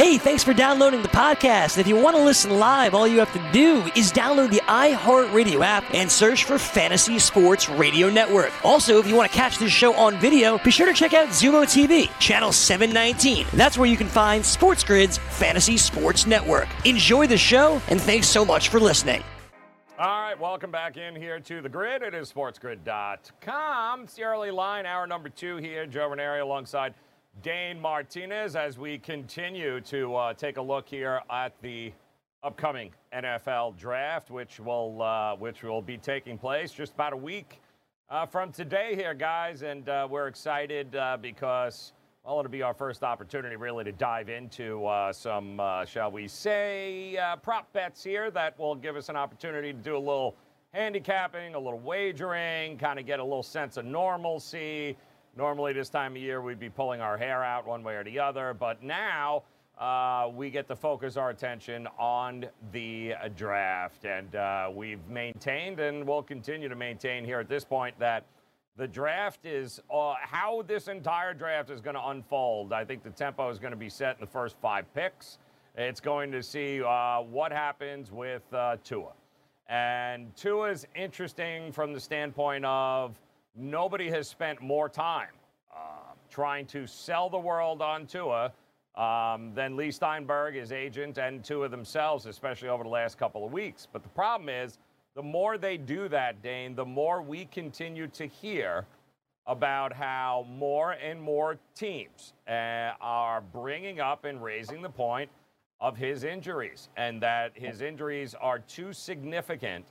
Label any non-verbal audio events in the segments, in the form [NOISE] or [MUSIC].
Hey, thanks for downloading the podcast. If you want to listen live, all you have to do is download the iHeartRadio app and search for Fantasy Sports Radio Network. Also, if you want to catch this show on video, be sure to check out Xumo TV, channel 719. That's where you can find SportsGrid's Fantasy Sports Network. Enjoy the show, and thanks so much for listening. All right, welcome back in here to the grid. It is sportsgrid.com. It's the early line, hour number two here. Joe Ranieri alongside Dane Martinez as we continue to uh, take a look here at the upcoming NFL draft, which will uh, which will be taking place just about a week uh, from today here, guys, and uh, we're excited uh, because well, it'll be our first opportunity really to dive into uh, some, shall we say, prop bets here that will give us an opportunity to do a little handicapping, a little wagering, kind of get a little sense of normalcy Normally, this time of year, we'd be pulling our hair out one way or the other, but now uh, we get to focus our attention on the draft. And uh, we've maintained and will continue to maintain here at this point that the draft is uh, how this entire draft is going to unfold. I think the tempo is going to be set in the first five picks. It's going to see uh, what happens with uh, Tua. And Tua is interesting from the standpoint of nobody has spent more time uh, trying to sell the world on Tua um, than Leigh Steinberg, his agent, and Tua themselves, especially over the last couple of weeks. But the problem is, the more they do that, Dane, the more we continue to hear about how more and more teams uh, are bringing up and raising the point of his injuries and that his injuries are too significant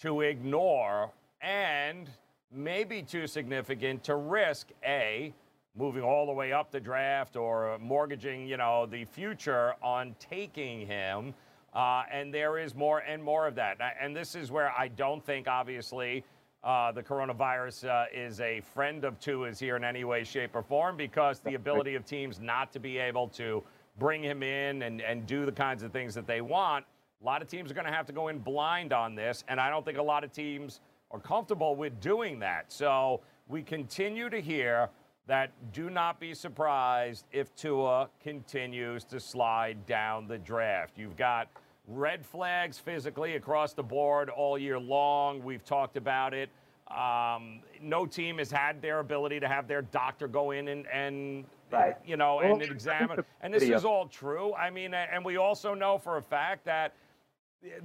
to ignore and may be too significant to risk A, moving all the way up the draft or mortgaging, you know, the future on taking him. Uh, and there is more and more of that. And this is where I don't think, obviously, uh, the coronavirus uh, is a friend of Tua's here in any way, shape, or form because the ability of teams not to be able to bring him in and, and do the kinds of things that they want. A lot of teams are going to have to go in blind on this. And I don't think a lot of teams are comfortable with doing that. So we continue to hear that do not be surprised if Tua continues to slide down the draft. You've got red flags physically across the board all year long. We've talked about it. Um, no team has had their ability to have their doctor go in and, and right. you know, well, and examine. And this is all true. I mean, and we also know for a fact that –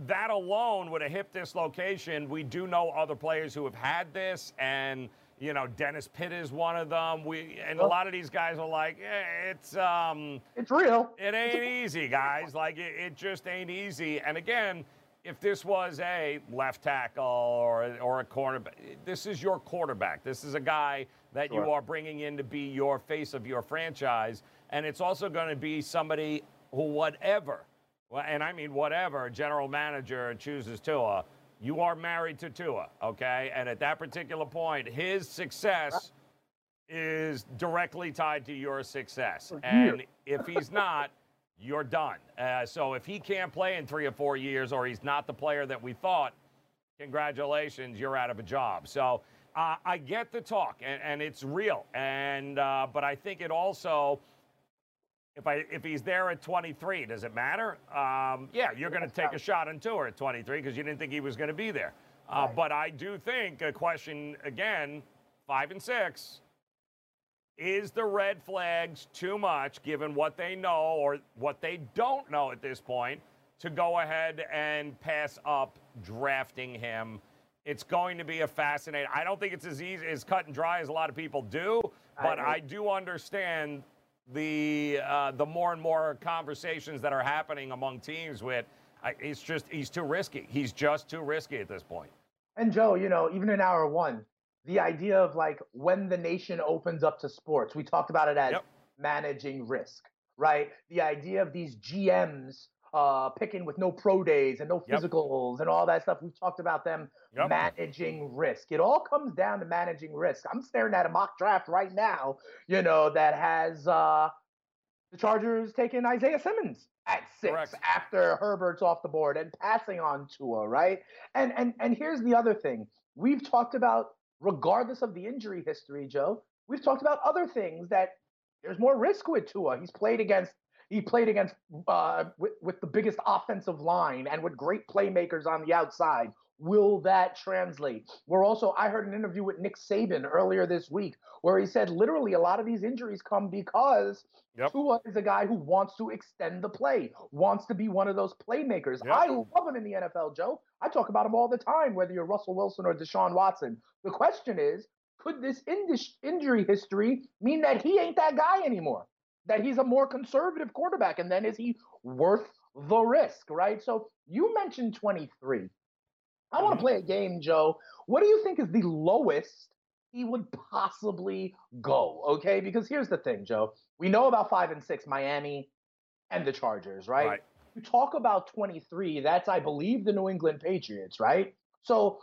that alone with a hip dislocation, we do know other players who have had this, and you know Dennis Pitt is one of them. We and a lot of these guys are like, eh, it's um, it's real. It ain't easy, guys. Like it, it just ain't easy. And again, if this was a left tackle or or a cornerback, this is your quarterback. This is a guy that sure. you are bringing in to be your face of your franchise, and it's also going to be somebody who, whatever well, and I mean whatever general manager chooses Tua, you are married to Tua, okay? And at that particular point, his success is directly tied to your success. And if he's not, you're done. Uh, so if he can't play in three or four years, or he's not the player that we thought, congratulations, you're out of a job. So uh, I get the talk, and, and it's real. And uh, but I think it also if I if he's there at 23, does it matter? Um, yeah, you're going to take a shot on Tua at 23 because you didn't think he was going to be there. Uh, right. But I do think a question again, five and six. Is the red flags too much given what they know or what they don't know at this point to go ahead and pass up drafting him? It's going to be a fascinating. I don't think it's as easy as cut and dry as a lot of people do, but I, I do understand the uh, the more and more conversations that are happening among teams with I, it's just he's too risky. He's just too risky at this point. And Joe, you know, even in hour one, the idea of like when the nation opens up to sports, we talked about it as yep. managing risk, right? The idea of these GMs uh, picking with no pro days and no physicals yep. and all that stuff. We've talked about them yep. managing risk. It all comes down to managing risk. I'm staring at a mock draft right now, you know, that has uh, the Chargers taking Isaiah Simmons at six Correct. after Herbert's off the board and passing on Tua, right? And and and here's the other thing. We've talked about, regardless of the injury history, Joe, we've talked about other things that there's more risk with Tua. He's played against He played against uh, with, with the biggest offensive line and with great playmakers on the outside. Will that translate? We're also, I heard an interview with Nick Saban earlier this week where he said literally a lot of these injuries come because yep. Tua is a guy who wants to extend the play, wants to be one of those playmakers. Yep. I love him in the NFL, Joe. I talk about him all the time, whether you're Russell Wilson or Deshaun Watson. The question is, could this injury history mean that he ain't that guy anymore? That he's a more conservative quarterback, and then is he worth the risk, right? So you mentioned 23. I want to mm-hmm. play a game, Joe. What do you think is the lowest he would possibly go? Okay, because here's the thing, Joe. We know about five and six, Miami and the Chargers, right? right. You talk about 23, that's, I believe, the New England Patriots, right? So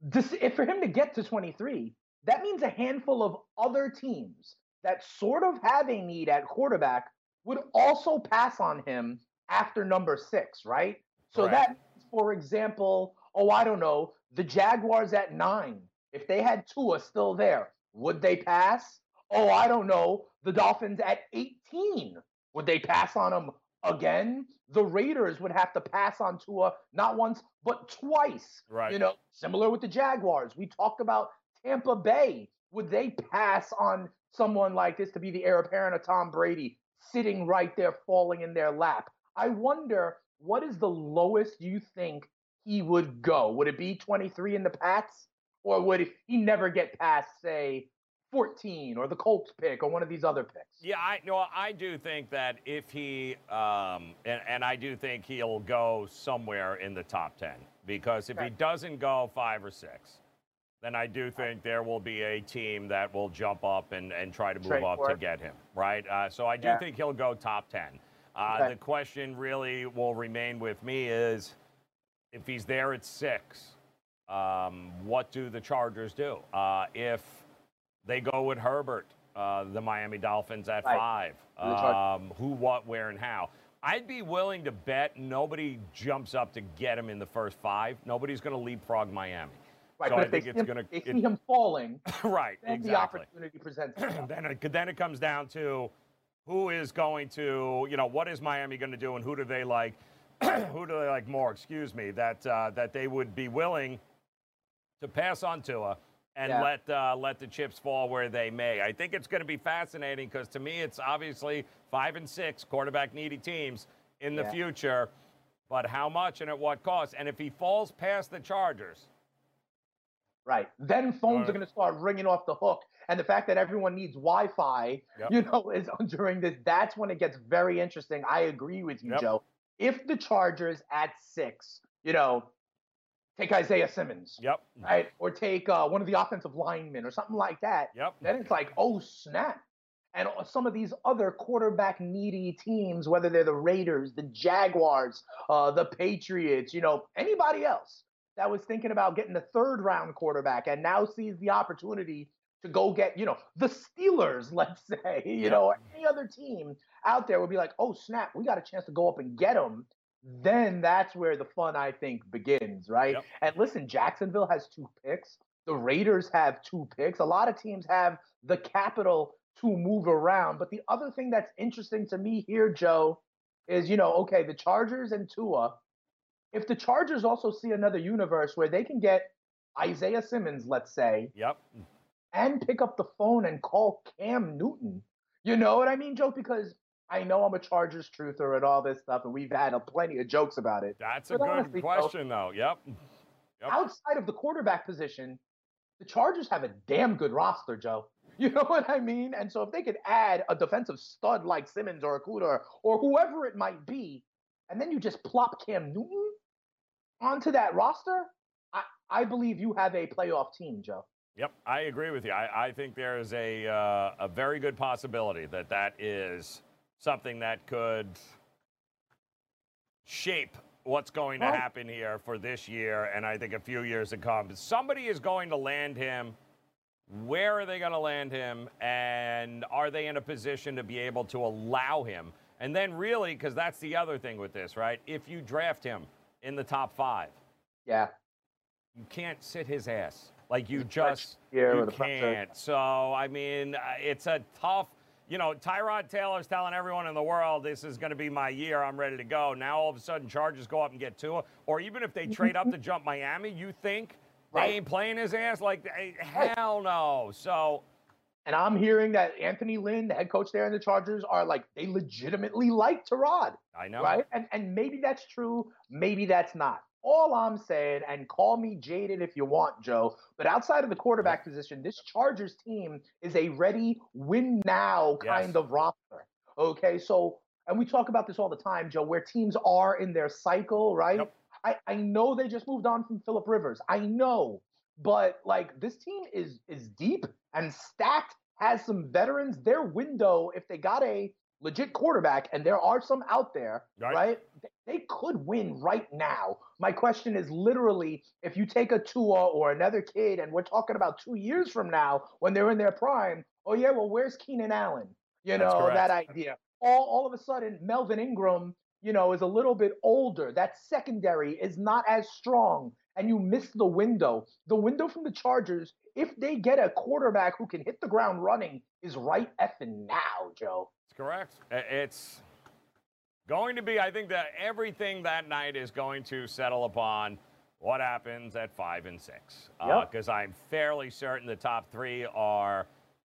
this, if for him to get to 23, that means a handful of other teams that sort of have a need at quarterback would also pass on him after number six, right? So right. that, for example, oh, I don't know, the Jaguars at nine, if they had Tua still there, would they pass? Oh, I don't know, the Dolphins at 18, would they pass on them again? The Raiders would have to pass on Tua not once, but twice. Right. You know, similar with the Jaguars. We talked about Tampa Bay. Would they pass on someone like this to be the heir apparent of Tom Brady sitting right there, falling in their lap? I wonder what is the lowest you think he would go? Would it be 23 in the Pats? Or would he never get past, say, 14 or the Colts pick or one of these other picks? Yeah, I no, I do think that if he um, and, and I do think he'll go somewhere in the top 10 because if okay. he doesn't go five or six, then I do think there will be a team that will jump up and, and try to move up to get him, right? Uh, so I do yeah. think he'll go top 10. Uh, okay. The question really will remain with me is if he's there at six, um, what do the Chargers do? Uh, if they go with Herbert, uh, the Miami Dolphins at right. five, um, who, what, where, and how? I'd be willing to bet nobody jumps up to get him in the first five. Nobody's going to leapfrog Miami. Right, so but I think it's going to. They see him falling. [LAUGHS] right, then exactly. the opportunity presents. [CLEARS THROAT] then, it, then it comes down to who is going to, you know, what is Miami going to do and who do they like? [CLEARS THROAT] who do they like more? Excuse me, that uh, that they would be willing to pass on Tua and yeah. let uh, let the chips fall where they may. I think it's going to be fascinating because to me, it's obviously five and six quarterback needy teams in the yeah. future, but how much and at what cost? And if he falls past the Chargers. Right. Then phones right. are going to start ringing off the hook. And the fact that everyone needs Wi Fi, yep. you know, [LAUGHS] is during this, that's when it gets very interesting. I agree with you, yep. Joe if the Chargers at six, you know, take Isaiah Simmons. Yep. Right? Or take uh, one of the offensive linemen or something like that. Yep. Then it's like, oh, snap. And some of these other quarterback needy teams, whether they're the Raiders, the Jaguars, uh, the Patriots, you know, anybody else that was thinking about getting a third round quarterback and now sees the opportunity to go get, you know, the Steelers, [LAUGHS] let's say, you yep. know, any other team out there would be like, oh, snap, we got a chance to go up and get them. Then that's where the fun, I think, begins, right? Yep. And listen, Jacksonville has two picks. The Raiders have two picks. A lot of teams have the capital to move around. But the other thing that's interesting to me here, Joe, is, you know, okay, the Chargers and Tua, if the Chargers also see another universe where they can get Isaiah Simmons, let's say, yep, and pick up the phone and call Cam Newton, you know what I mean, Joe? Because I know I'm a Chargers truther and all this stuff, and we've had a plenty of jokes about it. That's a good honestly, question, though. Yep. yep. Outside of the quarterback position, the Chargers have a damn good roster, Joe. [LAUGHS] You know what I mean? And so if they could add a defensive stud like Simmons or Okudah or whoever it might be, and then you just plop Cam Newton onto that roster, I, I believe you have a playoff team, Joe. Yep, I agree with you. I, I think there is a, uh, a very good possibility that that is something that could shape what's going to happen here for this year and I think a few years to come. Somebody is going to land him. Where are they going to land him? And are they in a position to be able to allow him? And then, really, because that's the other thing with this, right? If you draft him in the top five, yeah, you can't sit his ass. Like you just you can't. So I mean, uh, it's a tough you know, Tyrod Taylor's telling everyone in the world this is going to be my year. I'm ready to go. Now all of a sudden, Chargers go up and get Tua, or even if they [LAUGHS] trade up to jump Miami, you think right. they ain't playing his ass? Like, hell no. So. And I'm hearing that Anthony Lynn, the head coach there in the Chargers, are like they legitimately like Tyrod. I know. Right? And and maybe that's true, maybe that's not. All I'm saying, and call me jaded if you want, Joe, but outside of the quarterback position, this Chargers team is a ready win now kind yes. of roster. Okay, so and we talk about this all the time, Joe, where teams are in their cycle, right? Yep. I, I know they just moved on from Philip Rivers. I know, but like this team is is deep and stacked, has some veterans. Their window, if they got a legit quarterback, and there are some out there, right? right? They could win right now. My question is literally if you take a Tua or another kid, and we're talking about two years from now when they're in their prime, oh, yeah, well, where's Keenan Allen? You know, that idea. All, all of a sudden, Melvin Ingram, you know, is a little bit older. That secondary is not as strong, and you miss the window. The window from the Chargers, if they get a quarterback who can hit the ground running, is right effing now, Joe. It's correct. It's going to be, I think that everything that night is going to settle upon what happens at five and six. Because uh, I'm fairly certain the top three are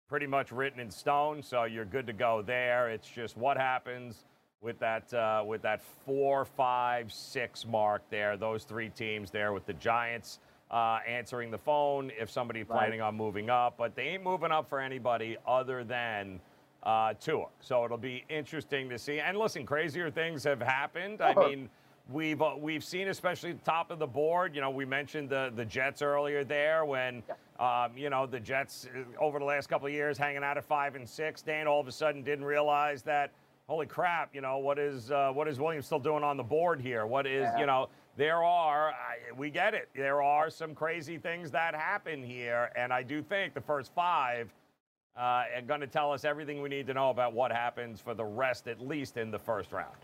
pretty much written in stone, so you're good to go there. It's just what happens with that uh, with that four, five, six mark there. Those three teams there with the Giants uh, answering the phone if somebody's right. planning on moving up, but they ain't moving up for anybody other than uh, Tua. So it'll be interesting to see. And listen, crazier things have happened. I mean, we've uh, we've seen, especially top of the board. You know, we mentioned the the Jets earlier there when. Um, you know, the Jets uh, over the last couple of years hanging out at five and six. Dan all of a sudden didn't realize that, holy crap, you know, what is uh, what is Williams still doing on the board here? What is, yeah. you know, there are, I, we get it. There are some crazy things that happen here. And I do think the first five uh, and going to tell us everything we need to know about what happens for the rest, at least in the first round.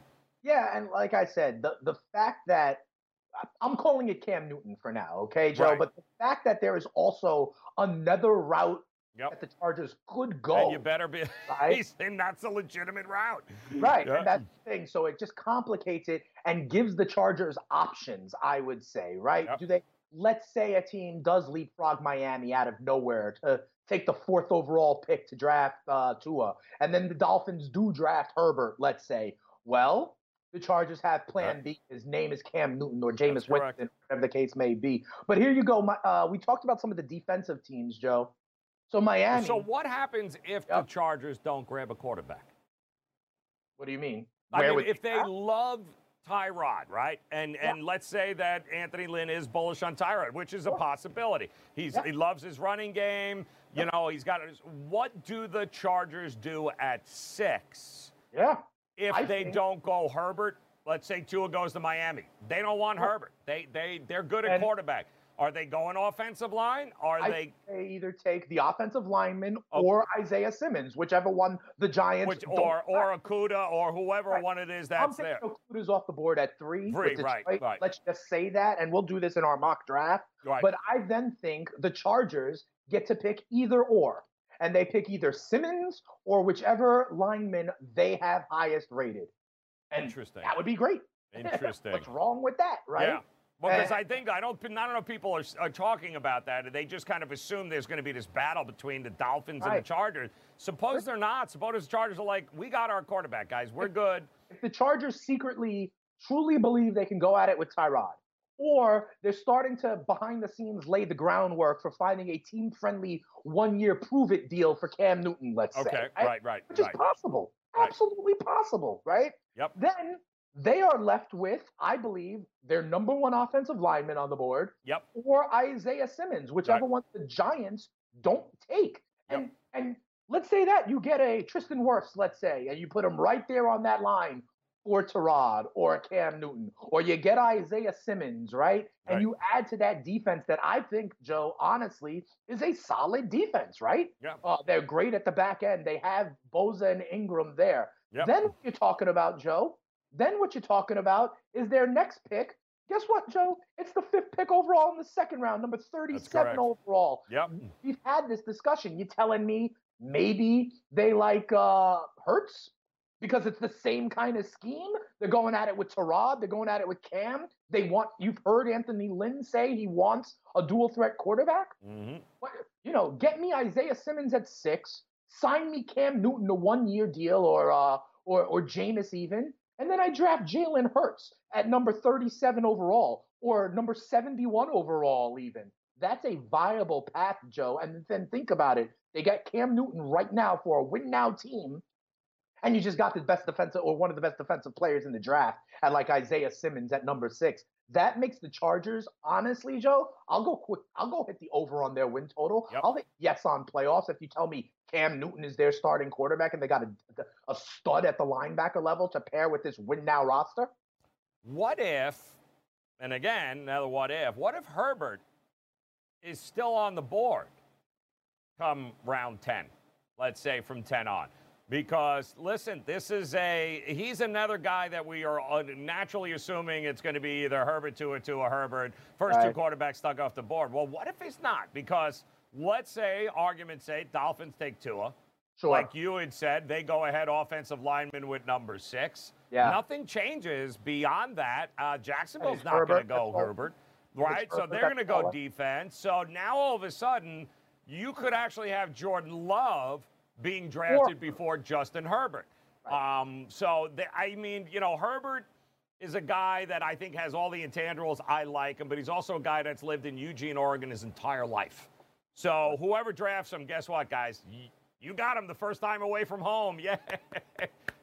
Yeah, and like I said, the the fact that I'm calling it Cam Newton for now, okay, Joe. Right. But the fact that there is also another route yep. that the Chargers could go, and you better be, [LAUGHS] right? and that's a legitimate route, right? Yep. And that's the thing. So it just complicates it and gives the Chargers options. I would say, right? Yep. Do they? Let's say a team does leapfrog Miami out of nowhere to take the fourth overall pick to draft uh, Tua, and then the Dolphins do draft Herbert, let's say, well, the Chargers have Plan B. His name is Cam Newton or Jameis Winston, whatever the case may be. But here you go. My, uh, we talked about some of the defensive teams, Joe. So Miami. So what happens if the Chargers don't grab a quarterback? What do you mean? I mean, if they love Tyrod, right? And yeah. and let's say that Anthony Lynn is bullish on Tyrod, which is a possibility. He's yeah. he loves his running game. You know, he's got. What do the Chargers do at six? Yeah. If I they think. don't go Herbert, let's say Tua goes to Miami, they don't want Herbert. They they they're good at and, quarterback. Are they going offensive line? Are I they? They either take the offensive lineman okay. or Isaiah Simmons, whichever one the Giants. Which, or or Okudah or whoever right. one it is that's I'm there. Okudah's off the board at three. Three, right, right. Let's just say that, and we'll do this in our mock draft. Right. But I then think the Chargers get to pick either or, and they pick either Simmons or whichever lineman they have highest rated. And Interesting. That would be great. [LAUGHS] Interesting. What's wrong with that, right? Yeah. Well, because I think I don't, I don't know if people are, are, talking about that. They just kind of assume there's going to be this battle between the Dolphins right. and the Chargers. Suppose they're not. Suppose the Chargers are like, we got our quarterback, guys. We're good. If the Chargers secretly, truly believe they can go at it with Tyrod, or they're starting to behind the scenes lay the groundwork for finding a team friendly one year prove it deal for Cam Newton, let's okay. say. Okay, right, right. Which right. is possible. Right. Absolutely possible, right? Yep. Then they are left with, I believe, their number one offensive lineman on the board. Yep. Or Isaiah Simmons, whichever right. one the Giants don't take. Yep. And and let's say that you get a Tristan Wirfs, let's say, and you put him right there on that line or Tyrod or Cam Newton, or you get Isaiah Simmons, right? And you add to that defense that I think, Joe, honestly, is a solid defense, right? Yeah. Uh, they're great at the back end. They have Bosa and Ingram there. Yep. Then you're talking about, Joe, then what you're talking about is their next pick. Guess what, Joe? It's the fifth pick overall in the second round, number 37 overall. Yep. We've had this discussion. You telling me maybe they like uh, Hurts because it's the same kind of scheme. They're going at it with Tyrod. They're going at it with Cam. They want. You've heard Anthony Lynn say he wants a dual threat quarterback. Mm-hmm. What, you know, get me Isaiah Simmons at six. Sign me Cam Newton a one year deal or uh or or Jameis even, and then I draft Jalen Hurts at number 37 overall or number 71 overall even. That's a viable path, Joe. And then think about it. They got Cam Newton right now for a win now team and you just got the best defensive or one of the best defensive players in the draft at like Isaiah Simmons at number six. That makes the Chargers, honestly, Joe. I'll go quick. I'll go hit the over on their win total. Yep. I'll hit yes on playoffs if you tell me Cam Newton is their starting quarterback and they got a, a stud at the linebacker level to pair with this win now roster. What if, and again, another what if, what if Herbert is still on the board come round 10, let's say from 10 on? Because listen, this is a he's another guy that we are naturally assuming it's going to be either Herbert to to a Herbert, first right. two quarterbacks stuck off the board. Well, what if he's not? Because let's say, argument sake, Dolphins take Tua. Sure. Like you had said, they go ahead offensive lineman with number six. Yeah. Nothing changes beyond that. Uh, Jacksonville's not going to go Herbert, right? So they're going to go defense. So now all of a sudden, you could actually have Jordan Love being drafted before Justin Herbert. Right. Um, so, the, I mean, you know, Herbert is a guy that I think has all the intangibles. I like him, but he's also a guy that's lived in Eugene, Oregon his entire life. So, whoever drafts him, guess what, guys? You got him the first time away from home. [LAUGHS] Yeah.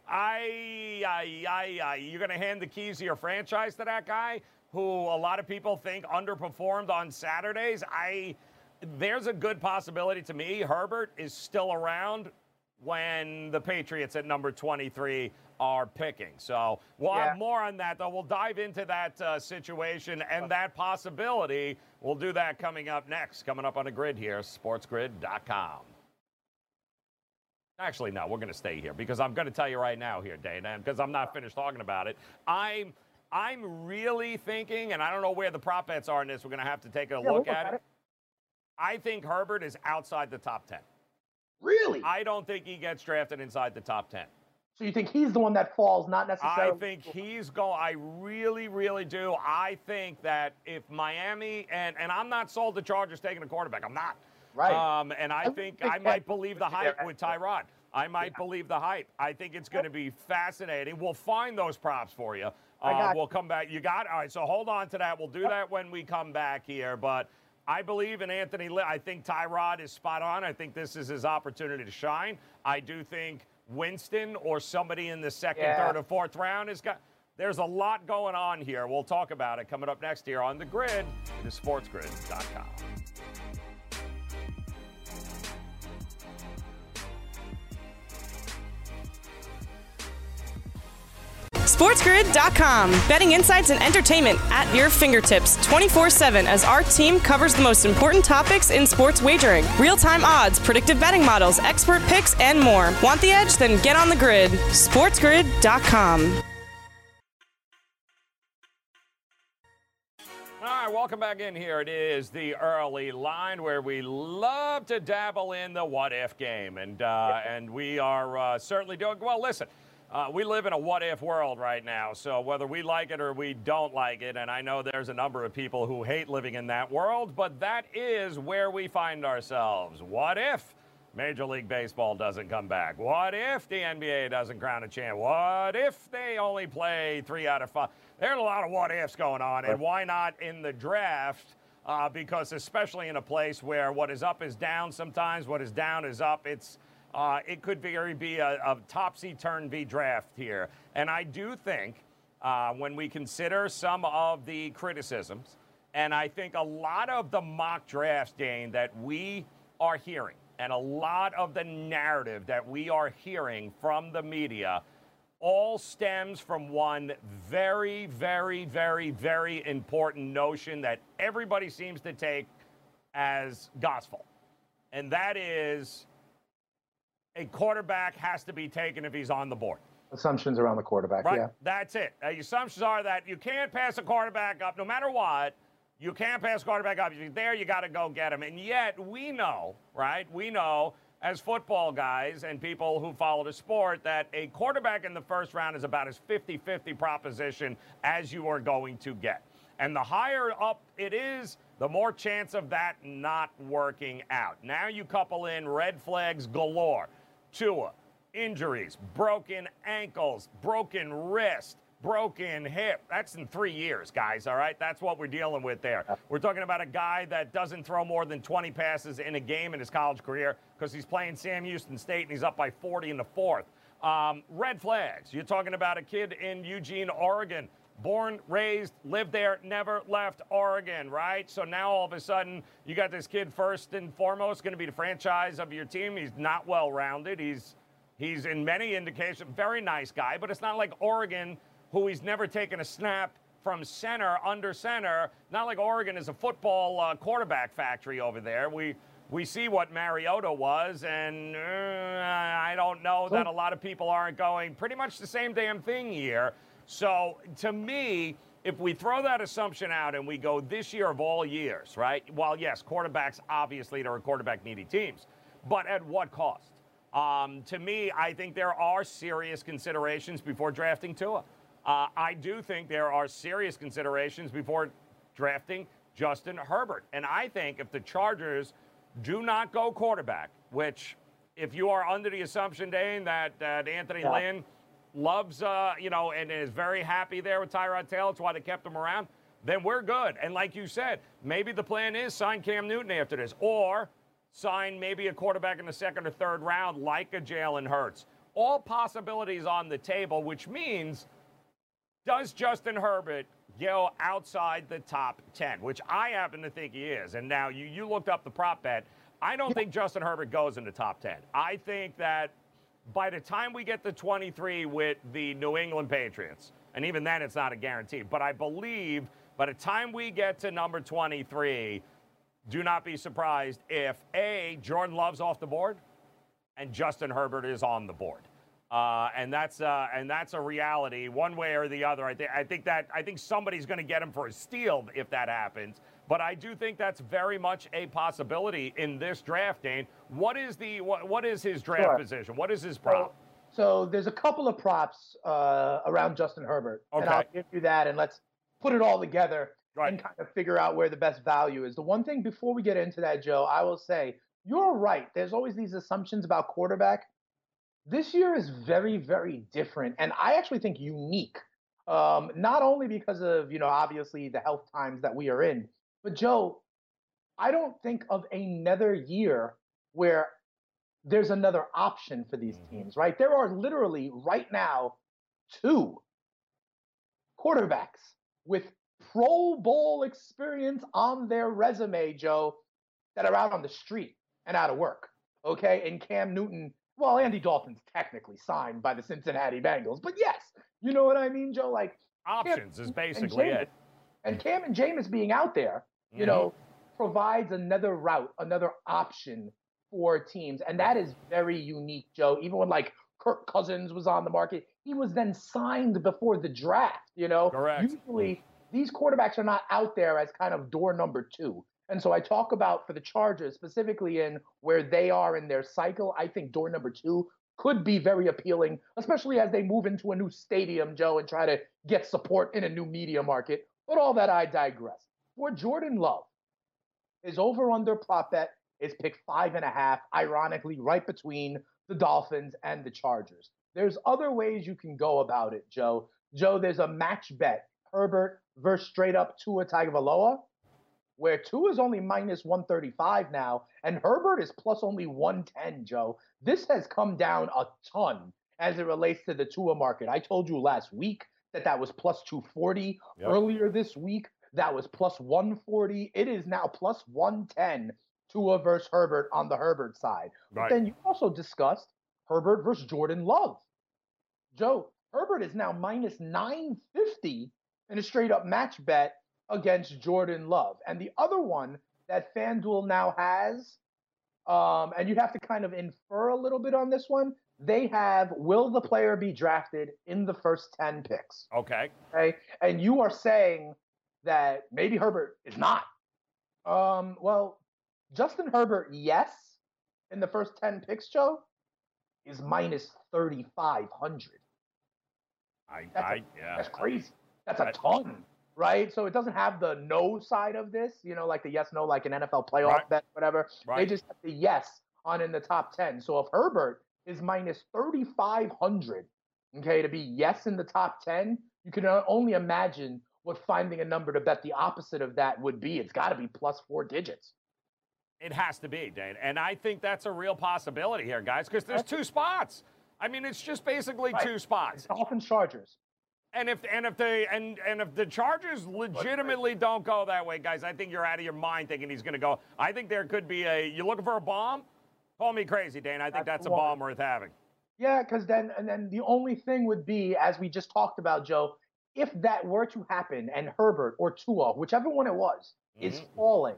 I, I, I, I, you're going to hand the keys to your franchise to that guy who a lot of people think underperformed on Saturdays. I, there's a good possibility to me Herbert is still around when the Patriots at number 23 are picking. So we'll yeah. have more on that, though. We'll dive into that uh, situation and that possibility. We'll do that coming up next, coming up on the grid here, sportsgrid.com. Actually, no, we're going to stay here because I'm going to tell you right now here, Dana, because I'm not finished talking about it. I'm I'm really thinking, and I don't know where the prop bets are in this. We're going to have to take a yeah, look we'll at it. it. I think Herbert is outside the top 10. Really? I don't think he gets drafted inside the top 10. So you think he's the one that falls, not necessarily? I think he's going. I really, really do. I think that if Miami and and I'm not sold the Chargers taking a quarterback. I'm not. Right. Um, and I, I think, think I might believe the hype with Tyrod. I might yeah. believe the hype. I think it's going to be fascinating. We'll find those props for you. Uh, we'll come back. You got all right. So hold on to that. We'll do that when we come back here. But I believe in Anthony. I think Tyrod is spot on. I think this is his opportunity to shine. I do think Winston or somebody in the second, yeah. third, or fourth round has got. There's a lot going on here. We'll talk about it coming up next here on the grid. It is sportsgrid.com. SportsGrid.com. Betting insights and entertainment at your fingertips 24 7 as our team covers the most important topics in sports wagering real time odds, predictive betting models, expert picks, and more. Want the edge? Then get on the grid. SportsGrid.com. All right, welcome back in here. It is the early line where we love to dabble in the what if game. And, uh, and we are uh, certainly doing well. Listen. Uh, we live in a what if world right now, so whether we like it or we don't like it, and I know there's a number of people who hate living in that world, but that is where we find ourselves. What if Major League Baseball doesn't come back? What if the NBA doesn't crown a champ? What if they only play three out of five? There's a lot of what ifs going on, and why not in the draft? Uh, because especially in a place where what is up is down sometimes, what is down is up. It's uh, it could very be a, a topsy turn V draft here. And I do think uh, when we consider some of the criticisms, and I think a lot of the mock drafts, Dane, that we are hearing, and a lot of the narrative that we are hearing from the media all stems from one very, very, very, very important notion that everybody seems to take as gospel. And that is a quarterback has to be taken if he's on the board. Assumptions around the quarterback, right? yeah. That's it. Uh, the assumptions are that you can't pass a quarterback up no matter what. You can't pass a quarterback up. If he's there, you got to go get him. And yet, we know, right? We know, as football guys and people who follow the sport that a quarterback in the first round is about as 50 50 proposition as you are going to get. And the higher up it is, the more chance of that not working out. Now you couple in red flags galore. Tua, injuries, broken ankles, broken wrist, broken hip. That's in three years, guys, all right? That's what we're dealing with there. We're talking about a guy that doesn't throw more than 20 passes in a game in his college career because he's playing Sam Houston State and he's up by 40 in the fourth. Um, red flags. You're talking about a kid in Eugene, Oregon. Born, raised, lived there, never left Oregon, right? So now all of a sudden, you got this kid first and foremost going to be the franchise of your team. He's not well rounded. He's he's in many indications very nice guy, but it's not like Oregon who he's never taken a snap from center, under center. Not like Oregon is a football uh, quarterback factory over there. We we see what Mariota was, and uh, I don't know that a lot of people aren't going pretty much the same damn thing here. So to me, if we throw that assumption out and we go this year of all years, right? Well, yes, quarterbacks obviously there are quarterback needy teams, but at what cost? Um, to me, I think there are serious considerations before drafting Tua. Uh, I do think there are serious considerations before drafting Justin Herbert. And I think if the Chargers do not go quarterback, which if you are under the assumption, Dane, that, that Anthony yeah. Lynn loves, uh, you know, and is very happy there with Tyrod Taylor, that's why they kept him around, then we're good. And like you said, maybe the plan is sign Cam Newton after this, or sign maybe a quarterback in the second or third round like a Jalen Hurts. All possibilities on the table, which means – does Justin Herbert go outside the top 10, which I happen to think he is. And now you, you looked up the prop bet. I don't think Justin Herbert goes in the top 10. I think that by the time we get to 23 with the New England Patriots, and even then it's not a guarantee, but I believe by the time we get to number 23, do not be surprised if A, Jordan Love's off the board and Justin Herbert is on the board. Uh, and that's uh, and that's a reality, one way or the other. I think I think that I think somebody's going to get him for a steal if that happens. But I do think that's very much a possibility in this draft. Dane, what is the what, what is his draft sure. position? What is his prop? So, so there's a couple of props uh, around Justin Herbert, okay. and I'll give you that, and let's put it all together right. and kind of figure out where the best value is. The one thing before we get into that, Joe, I will say you're right. There's always these assumptions about quarterback this year is very, very different, and I actually think unique. Um, not only because of you know obviously the health times that we are in, but Joe, I don't think of another year where there's another option for these mm-hmm. teams. Right? There are literally right now two quarterbacks with Pro Bowl experience on their resume, Joe, that are out on the street and out of work. Okay, and Cam Newton well, Andy Dalton's technically signed by the Cincinnati Bengals, but yes, you know what I mean, Joe? Like options Cam, is basically and it. And Cam and Jameis being out there, you mm-hmm. know, provides another route, another option for teams, and that is very unique, Joe. Even when like Kirk Cousins was on the market, he was then signed before the draft. You know, correct. Usually, these quarterbacks are not out there as kind of door number two. And so I talk about for the Chargers, specifically in where they are in their cycle, I think door number two could be very appealing, especially as they move into a new stadium, Joe, and try to get support in a new media market. But all that I digress. For Jordan Love, his over under prop bet is picked five and a half, ironically, right between the Dolphins and the Chargers. There's other ways you can go about it, Joe. Joe, there's a match bet. Herbert versus straight up Tua Tagovailoa where Tua is only minus 135 now, and Herbert is plus only 110, Joe. This has come down a ton as it relates to the Tua market. I told you last week that that was plus 240. Yep. Earlier this week, that was plus 140. It is now plus 110 Tua versus Herbert on the Herbert side. Right. But then you also discussed Herbert versus Jordan Love. Joe, Herbert is now minus 950 in a straight up match bet against Jordan Love. And the other one that FanDuel now has, um, and you have to kind of infer a little bit on this one. They have will the player be drafted in the first 10 picks? Okay. Okay. And you are saying that maybe Herbert is not. Um, well, Justin Herbert, yes, in the first 10 picks, Joe, is minus 3,500. I, That's, I a, yeah. that's crazy. That's a I- ton, right? So it doesn't have the no side of this, you know, like the yes, no, like an NFL playoff Right. bet, whatever. They just have the yes on in the top 10. So if Herbert is minus 3,500, okay, to be yes in the top 10, you can only imagine what finding a number to bet the opposite of that would be. It's got to be plus four digits. It has to be, Dane. And I think that's a real possibility here, guys, because there's two spots. I mean, it's just basically Right. two spots. Dolphins Chargers. And if and if they and and if the Chargers legitimately don't go that way, guys, I think you're out of your mind thinking he's going to go. I think there could be a. You looking for a bomb? Call me crazy, Dane. I think That's that's a bomb worth having. Yeah, because then and then the only thing would be, as we just talked about, Joe, if that were to happen and Herbert or Tua, whichever one it was, is Mhm. falling,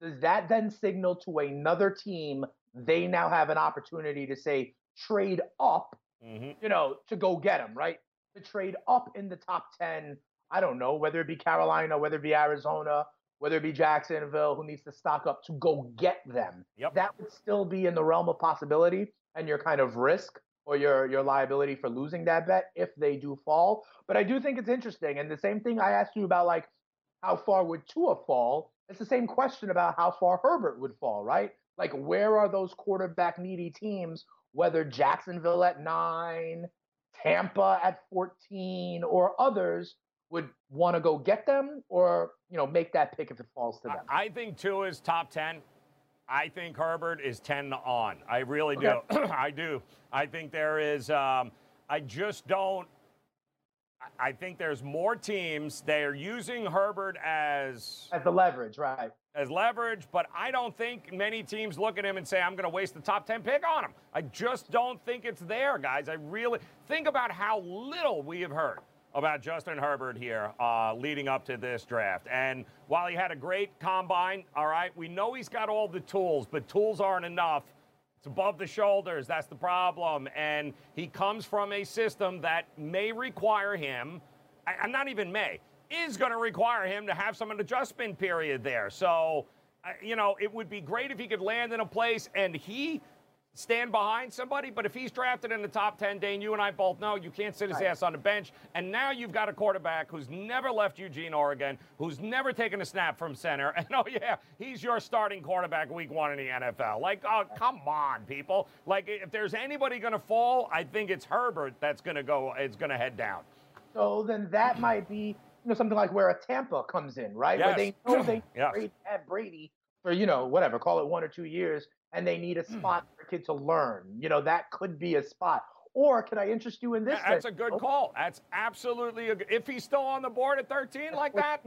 does that then signal to another team they now have an opportunity to say trade up, hmm you know, to go get them, right? To trade up in the top 10, I don't know, whether it be Carolina, whether it be Arizona, whether it be Jacksonville, who needs to stock up to go get them. Yep. That would still be in the realm of possibility and your kind of risk or your your liability for losing that bet if they do fall. But I do think it's interesting. And the same thing I asked you about like how far would Tua fall? It's the same question about how far Herbert would fall, right? Like where are those quarterback needy teams, whether Jacksonville at nine, Tampa at 14, or others would want to go get them or you know make that pick if it falls to them. I think Tua is top ten. I think Herbert is ten on. I really do. Okay. [CLEARS THROAT] I do. I think there is. Um, I just don't. I- think there's more teams. They are using Herbert as As the leverage, right? as leverage, but I don't think many teams look at him and say, I'm going to waste the top 10 pick on him. I just don't think it's there, guys. I really think about how little we have heard about Justin Herbert here uh, leading up to this draft. And while he had a great combine, all right, we know he's got all the tools, but tools aren't enough. It's above the shoulders. That's the problem. And he comes from a system that may require him, I'm not even may, is going to require him to have some adjustment period there. So, you know, it would be great if he could land in a place and he stand behind somebody. But if he's drafted in the top 10, Dane, you and I both know you can't sit his Right. ass on the bench. And now you've got a quarterback who's never left Eugene, Oregon, who's never taken a snap from center. [LAUGHS] And oh, yeah, he's your starting quarterback week one in the NFL. Like, oh, come on, people. Like, if there's anybody going to fall, I think it's Herbert that's going to go, it's going to head down. So then that might be you know something like where a Tampa comes in, right? Where Yes. they know they [CLEARS THROAT] Yes. trade at Brady for you know whatever, call it one or two years, and they need a Hmm. spot for a kid to learn. You know that could be a spot. Or can I interest you in this? That's a good Oh, call. That's absolutely a. If he's still on the board at 13 like that,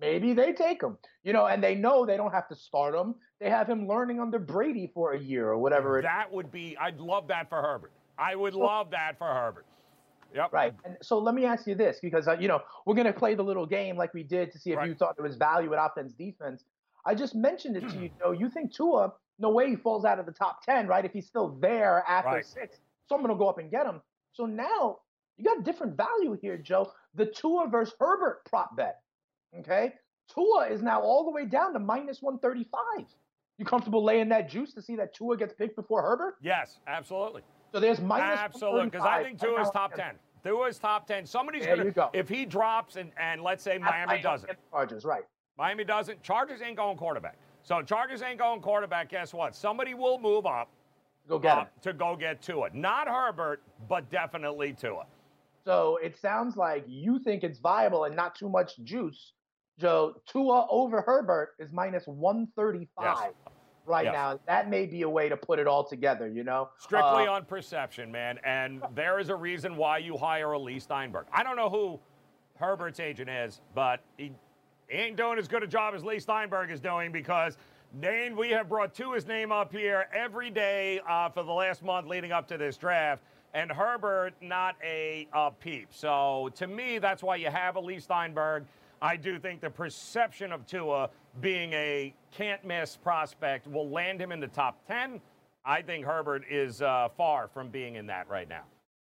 Maybe they take him, you know, and they know they don't have to start him. They have him learning under Brady for a year or whatever. It, that would be. I'd love that for Herbert. I would love that for Herbert. Yep. Right. And so let me ask you this, because uh, you know we're going to play the little game like we did to see if Right. you thought there was value at offense defense. I just mentioned it to you, [CLEARS THROAT] Joe. You think Tua? No way he falls out of the top ten, right? If he's still there after Right. six, someone will go up and get him. So now you got a different value here, Joe. The Tua versus Herbert prop bet. Okay, Tua is now all the way down to minus one thirty five. You comfortable laying that juice to see that Tua gets picked before Herbert? Yes, absolutely. So there's minus Absolutely. Because I think Tua is top 10. Tua is top 10. Somebody's going you go. to, if he drops and, and let's say Miami I- I- doesn't, Chargers, right? Miami doesn't, Chargers ain't going quarterback. So Chargers ain't going quarterback. Guess what? Somebody will move up Go get uh, him. to go get Tua. Not Herbert, but definitely Tua. So it sounds like you think it's viable and not too much juice. Joe, Tua over Herbert is minus 135 right Yes. now. That may be a way to put it all together, you know? Strictly Uh, on perception, man. And there is a reason why you hire a Leigh Steinberg. I don't know who Herbert's agent is, but he, ain't doing as good a job as Leigh Steinberg is doing because Dane, we have brought to his name up here every day uh, for the last month leading up to this draft. And Herbert, not a peep. So to me, that's why you have a Leigh Steinberg. I do think the perception of Tua being a can't miss prospect will land him in the top 10. I think Herbert is uh, far from being in that right now.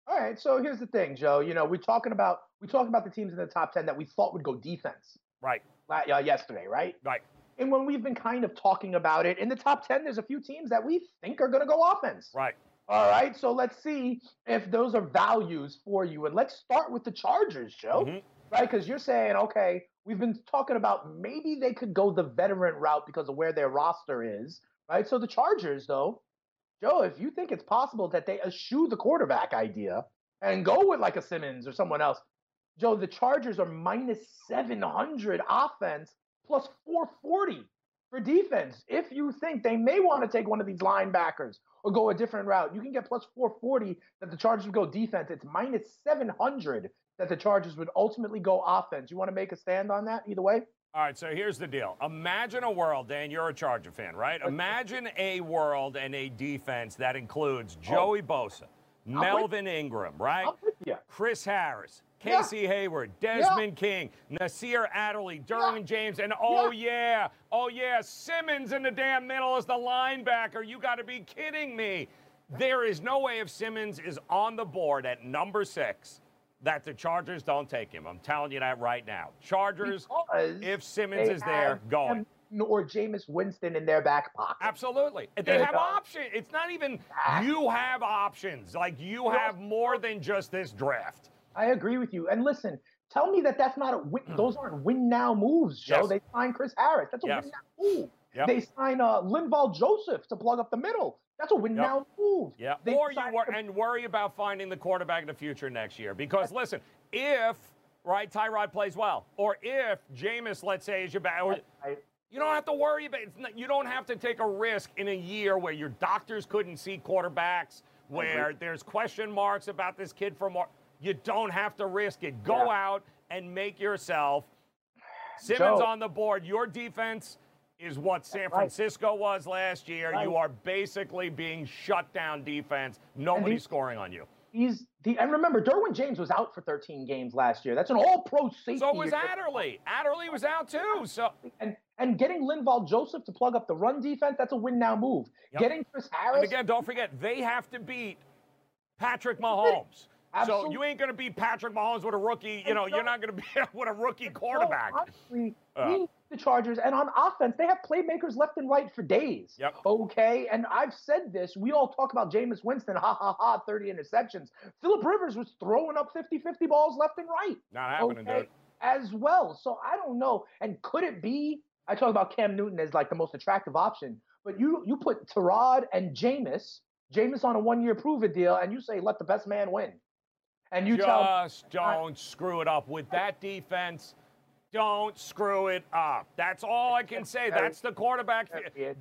all right, so here's the thing, Joe. You know, we're talking about we talked about the teams in the top 10 that we thought would go defense Right, uh, yesterday, right? right. and when we've been kind of talking about it, in the top 10, there's a few teams that we think are going to go offense. Right. All right. So let's see if those are values for you. And let's start with the Chargers, Joe. Mm-hmm. Right? Because you're saying, okay, we've been talking about maybe they could go the veteran route because of where their roster is. Right. So the Chargers, though, Joe, if you think it's possible that they eschew the quarterback idea and go with like a Simmons or someone else, Joe, the Chargers are minus 700 offense plus 440 for defense. If you think they may want to take one of these linebackers or go a different route, you can get plus 440 that the Chargers would go defense. It's minus 700 that the Chargers would ultimately go offense. You want to make a stand on that either way? All right, so here's the deal. Imagine a world, Dan, you're a Charger fan, right? Imagine a world and a defense that includes oh. Joey Bosa, Melvin Ingram, right? Chris Harris, Casey yeah. Hayward, Desmond yeah. King, Nasir Adderley, Derwin yeah. James, and oh yeah. oh yeah, Simmons in the damn middle as the linebacker. You got to be kidding me. There is no way if Simmons is on the board at number six that the Chargers don't take him. I'm telling you that right now. Chargers, because if Simmons is there, going. Or Jameis Winston in their back pocket. Absolutely. They have options. It's not even you have options. Like you have more than just this draft. I agree with you. And listen, tell me that that's not a win. Hmm. Those aren't win now moves, Joe. Yes. They sign Chris Harris. That's a yes. win now move. Yep. They sign uh, Linval Joseph to plug up the middle. That's a win yep. now move. Yeah. Or you wor- and worry about finding the quarterback in the future next year. Because listen, if right Tyrod plays well, or if Jameis, let's say, is your back, you don't have to worry about. It. Not, you don't have to take a risk in a year where your doctors couldn't see quarterbacks, where there's question marks about this kid from. You don't have to risk it. Go yeah. out and make yourself. Simmons on the board. Your defense is what San Francisco right. was last year. Right. You are basically being shut down defense. Nobody's scoring on you. He's the and remember, Derwin James was out for 13 games last year. That's an all-pro safety. So was Adderley. Adderley was out too. So and and getting Linval Joseph to plug up the run defense, that's a win now move. Yep. Getting Chris Harris. And again, don't forget they have to beat Patrick Mahomes. Absolutely. So you ain't going to beat Patrick Mahomes with a rookie. You know, you're not going to be [LAUGHS] with a rookie quarterback. honestly, uh, the Chargers, and on offense, they have playmakers left and right for days. Yep. Okay, and I've said this. We all talk about Jameis Winston, [LAUGHS] ha ha ha, 30 interceptions. Philip Rivers was throwing up 50-50 balls left and right. Not happening, okay? dude. As well. So I don't know. And could it be? I talk about Cam Newton as like the most attractive option, but you you put Tyrod and Jameis, Jameis on a one-year prove-it deal, and you say let the best man win and you just tell, don't screw it up with that defense. Don't screw it up. That's all I can say. That's the quarterback.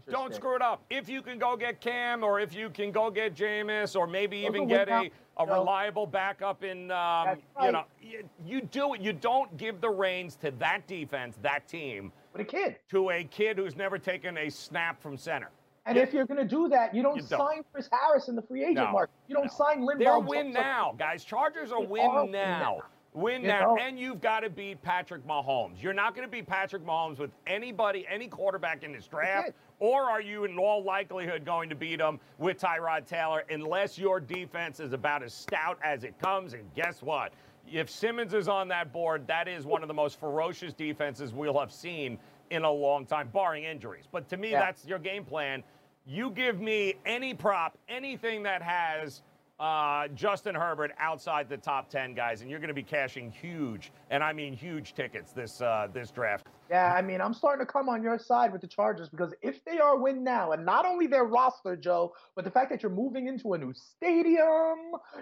Don't screw it up. If you can go get Cam, or if you can go get Jameis, or maybe even get a, a reliable backup in, um, you know, you, you do it. You don't give the reins to that defense, that team, with a kid, to a kid who's never taken a snap from center. And if you're going to do that, you don't, you don't, sign Chris Harris in the free agent no, market. You don't no. sign Lynn. They're win now, guys. Chargers are win are now. Win now, and you've got to beat Patrick Mahomes. You're not going to beat Patrick Mahomes with anybody, any quarterback in this draft, or are you in all likelihood going to beat him with Tyrod Taylor unless your defense is about as stout as it comes? And guess what? If Simmons is on that board, that is one of the most ferocious defenses we'll have seen in a long time, barring injuries. But to me, yeah. that's your game plan. You give me any prop, anything that has uh, Justin Herbert outside the top 10 guys, and you're going to be cashing huge, and I mean huge tickets this uh, this draft. Yeah, I mean, I'm starting to come on your side with the Chargers because if they are win now, and not only their roster, Joe, but the fact that you're moving into a new stadium,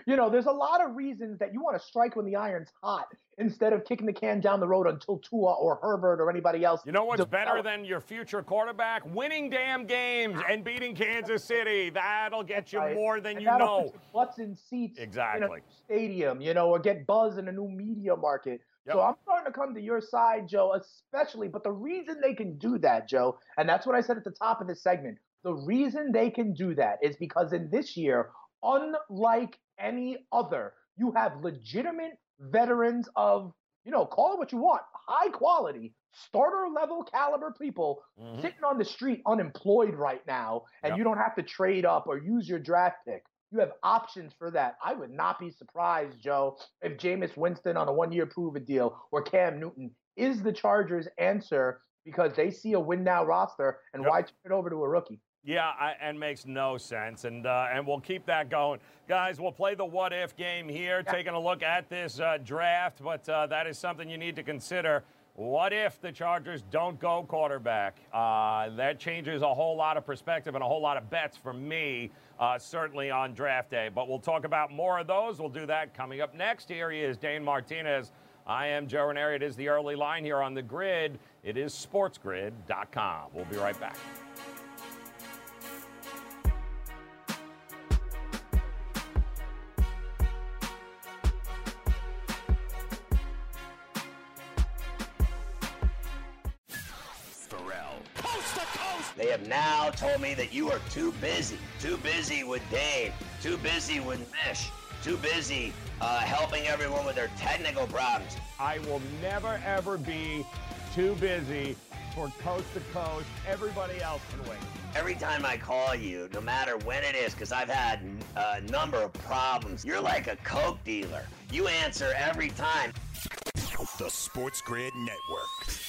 you know, there's a lot of reasons that you want to strike when the iron's hot instead of kicking the can down the road until Tua or Herbert or anybody else. You know what's better than your future quarterback? Winning damn games and beating Kansas City. That'll get you right. more than and you know. Butts in seats exactly. in a stadium, you know, or get buzz in a new media market. Yep. So I'm starting to come to your side, Joe, especially. But the reason they can do that, Joe, and that's what I said at the top of this segment, the reason they can do that is because in this year, unlike any other, you have legitimate veterans of, you know, call it what you want, high quality, starter level caliber people mm-hmm. sitting on the street unemployed right now, and yep. you don't have to trade up or use your draft pick. You have options for that. I would not be surprised, Joe, if Jameis Winston on a one year prove it deal or Cam Newton is the Chargers' answer because they see a win now roster and yep. why turn it over to a rookie? Yeah, I, and makes no sense, and uh, and we'll keep that going, guys. We'll play the what if game here, yeah. taking a look at this uh, draft, but uh, that is something you need to consider. What if the Chargers don't go quarterback? Uh, that changes a whole lot of perspective and a whole lot of bets for me, uh, certainly on draft day. But we'll talk about more of those. We'll do that coming up next. Here he is, Dane Martinez. I am Joe Ranieri. It is the early line here on the grid. It is sportsgrid.com. We'll be right back. Now told me that you are too busy, too busy with Dave, too busy with Mish, too busy uh, helping everyone with their technical problems. I will never ever be too busy for coast to coast. Everybody else can wait. Every time I call you, no matter when it is, because I've had a number of problems, you're like a Coke dealer. You answer every time. The SportsGrid Network.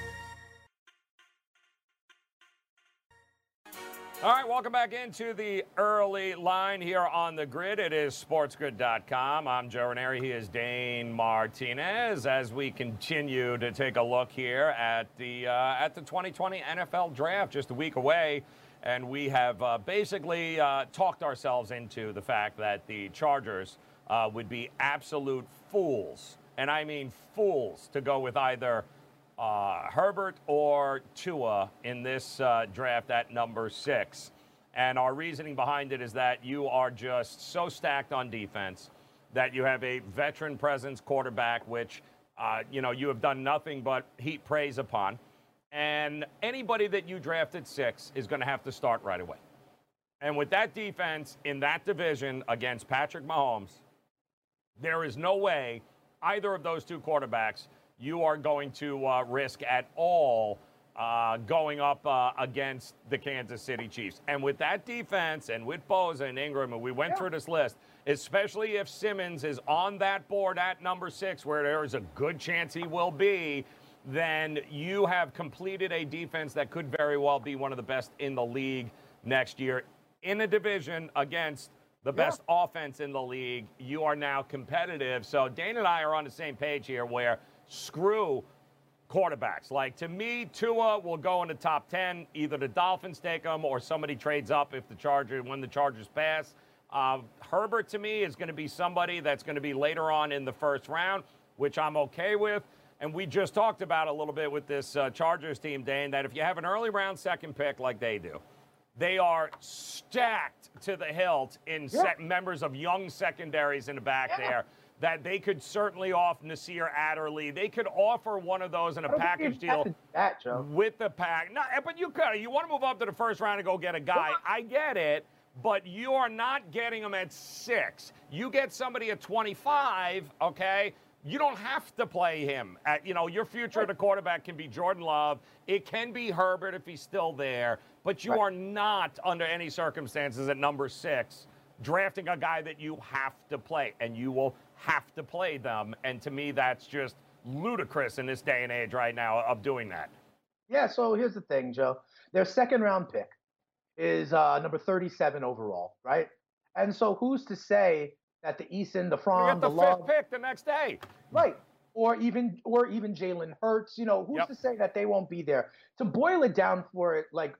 All right, welcome back into the early line here on the grid. It is sportsgrid.com. I'm Joe Ranieri. He is Dane Martinez. As we continue to take a look here at the uh, at the 2020 NFL Draft, just a week away, and we have uh, basically uh, talked ourselves into the fact that the Chargers uh, would be absolute fools, and I mean fools, to go with either uh, Herbert or Tua in this uh, draft at number six. And our reasoning behind it is that you are just so stacked on defense that you have a veteran presence quarterback, which, uh, you know, you have done nothing but heap praise upon. And anybody that you draft at six is going to have to start right away. And with that defense in that division against Patrick Mahomes, there is no way either of those two quarterbacks – you are going to uh, risk at all uh, going up uh, against the Kansas City Chiefs. And with that defense and with Bosa and Ingram, and we went yeah. through this list, especially if Simmons is on that board at number six, where there is a good chance he will be, then you have completed a defense that could very well be one of the best in the league next year in a division against the best yeah. offense in the league. You are now competitive. So Dane and I are on the same page here where – screw quarterbacks. Like to me, Tua will go in the top 10. Either the Dolphins take him or somebody trades up if the Chargers, when the Chargers pass. Uh, Herbert to me is going to be somebody that's going to be later on in the first round, which I'm okay with. And we just talked about a little bit with this uh, Chargers team, Dane, that if you have an early round second pick like they do, they are stacked to the hilt in yeah. members of young secondaries in the back yeah. there that they could certainly offer Nasir Adderley. They could offer one of those in a package deal that, with the pack. No, eh, but you could. You want to move up to the first round and go get a guy. I get it, but you are not getting them at six. You get somebody at 25, okay? You don't have to play him. At, you know, your future at the quarterback can be Jordan Love. It can be Herbert if he's still there, but you right. are not under any circumstances at number six drafting a guy that you have to play, and you will have to play them. And to me, that's just ludicrous in this day and age right now of doing that. Yeah, so here's the thing, Joe. Their second round pick is uh, number 37 overall, right? And so who's to say that the Eason, the Fromm, the, the Love, pick the next day, right? Or even or even Jalen Hurts, you know, who's yep. to say that they won't be there? To boil it down for it, like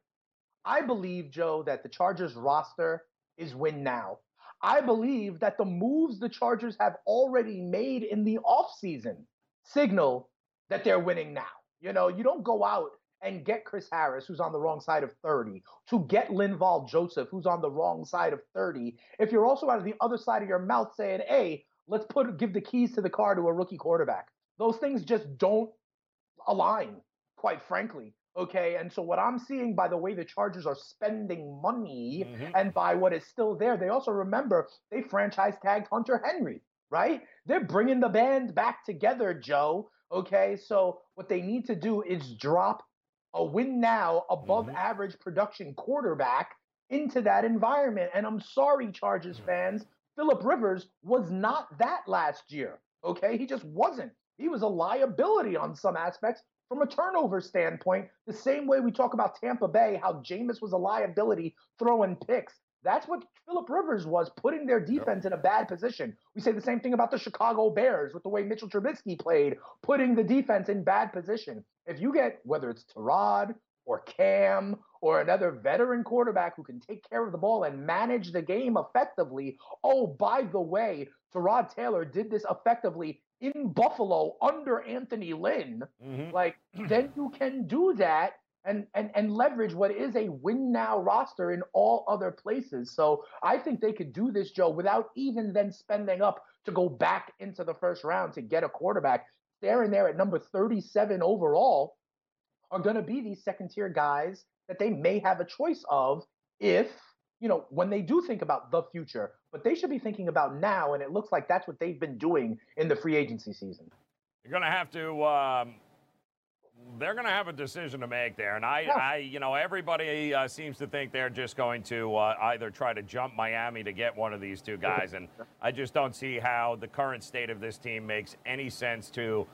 I believe, Joe, that the Chargers roster is win now. I believe that the moves the Chargers have already made in the offseason signal that they're winning now. You know, you don't go out and get Chris Harris, who's on the wrong side of 30, to get Linval Joseph, who's on the wrong side of 30, if you're also out of the other side of your mouth saying, hey, let's put give the keys to the car to a rookie quarterback. Those things just don't align, quite frankly. Okay. And so what I'm seeing by the way the Chargers are spending money mm-hmm. and by what is still there, they also remember they franchise tagged Hunter Henry. right? They're bringing the band back together, Joe. Okay, so what they need to do is drop a win now above mm-hmm. average production quarterback into that environment. And I'm sorry, Chargers mm. fans, Philip Rivers was not that last year. Okay, he just wasn't. He was a liability on some aspects from a turnover standpoint, the same way we talk about Tampa Bay, how Jameis was a liability throwing picks. That's what Philip Rivers was, putting their defense in a bad position. We say the same thing about the Chicago Bears with the way Mitchell Trubisky played, putting the defense in bad position. If you get whether it's Tyrod or Cam or another veteran quarterback who can take care of the ball and manage the game effectively, oh, by the way, Tyrod Taylor did this effectively in Buffalo under Anthony Lynn. Mm-hmm. Like, [CLEARS THROAT] then you can do that and, and and leverage what is a win now roster in all other places. So I think they could do this, Joe, without even then spending up to go back into the first round to get a quarterback. There and there at number 37 overall are going to be these second tier guys that they may have a choice of if you know when they do think about the future. But they should be thinking about now, and it looks like that's what they've been doing in the free agency season. You're going to have to. Um they're going to have a decision to make there, and I, yeah. I you know, everybody uh, seems to think they're just going to uh, either try to jump Miami to get one of these two guys, and I just don't see how the current state of this team makes any sense to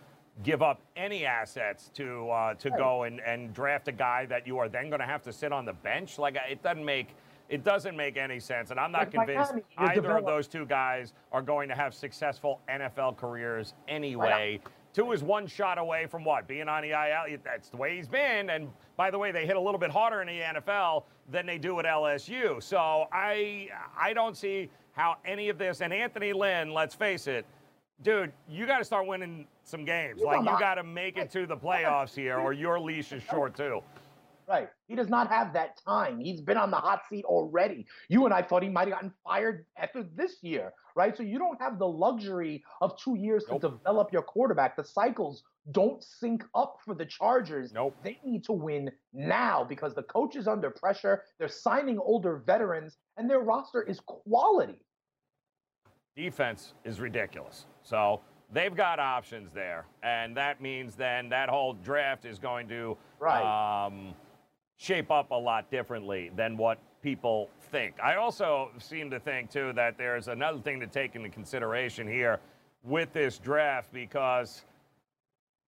give up any assets to uh, to go and, and draft a guy that you are then going to have to sit on the bench. Like it doesn't make it doesn't make any sense, and I'm not convinced either of those two guys are going to have successful NFL careers anyway. Tua is one shot away from what? Being on the IL. That's the way he's been. And by the way, they hit a little bit harder in the NFL than they do at LSU. So I I don't see how any of this. And Anthony Lynn, let's face it, dude, you got to start winning some games. Like you got to make it to the playoffs here, or your leash is short too. Right. He does not have that time. He's been on the hot seat already. You and I thought he might have gotten fired after this year, right? So you don't have the luxury of two years nope. to develop your quarterback. The cycles don't sync up for the Chargers. Nope. They need to win now because the coach is under pressure. They're signing older veterans, and their roster is quality. Defense is ridiculous. So they've got options there, and that means then that whole draft is going to right. Um, shape up a lot differently than what people think. I also seem to think, too, that there's another thing to take into consideration here with this draft because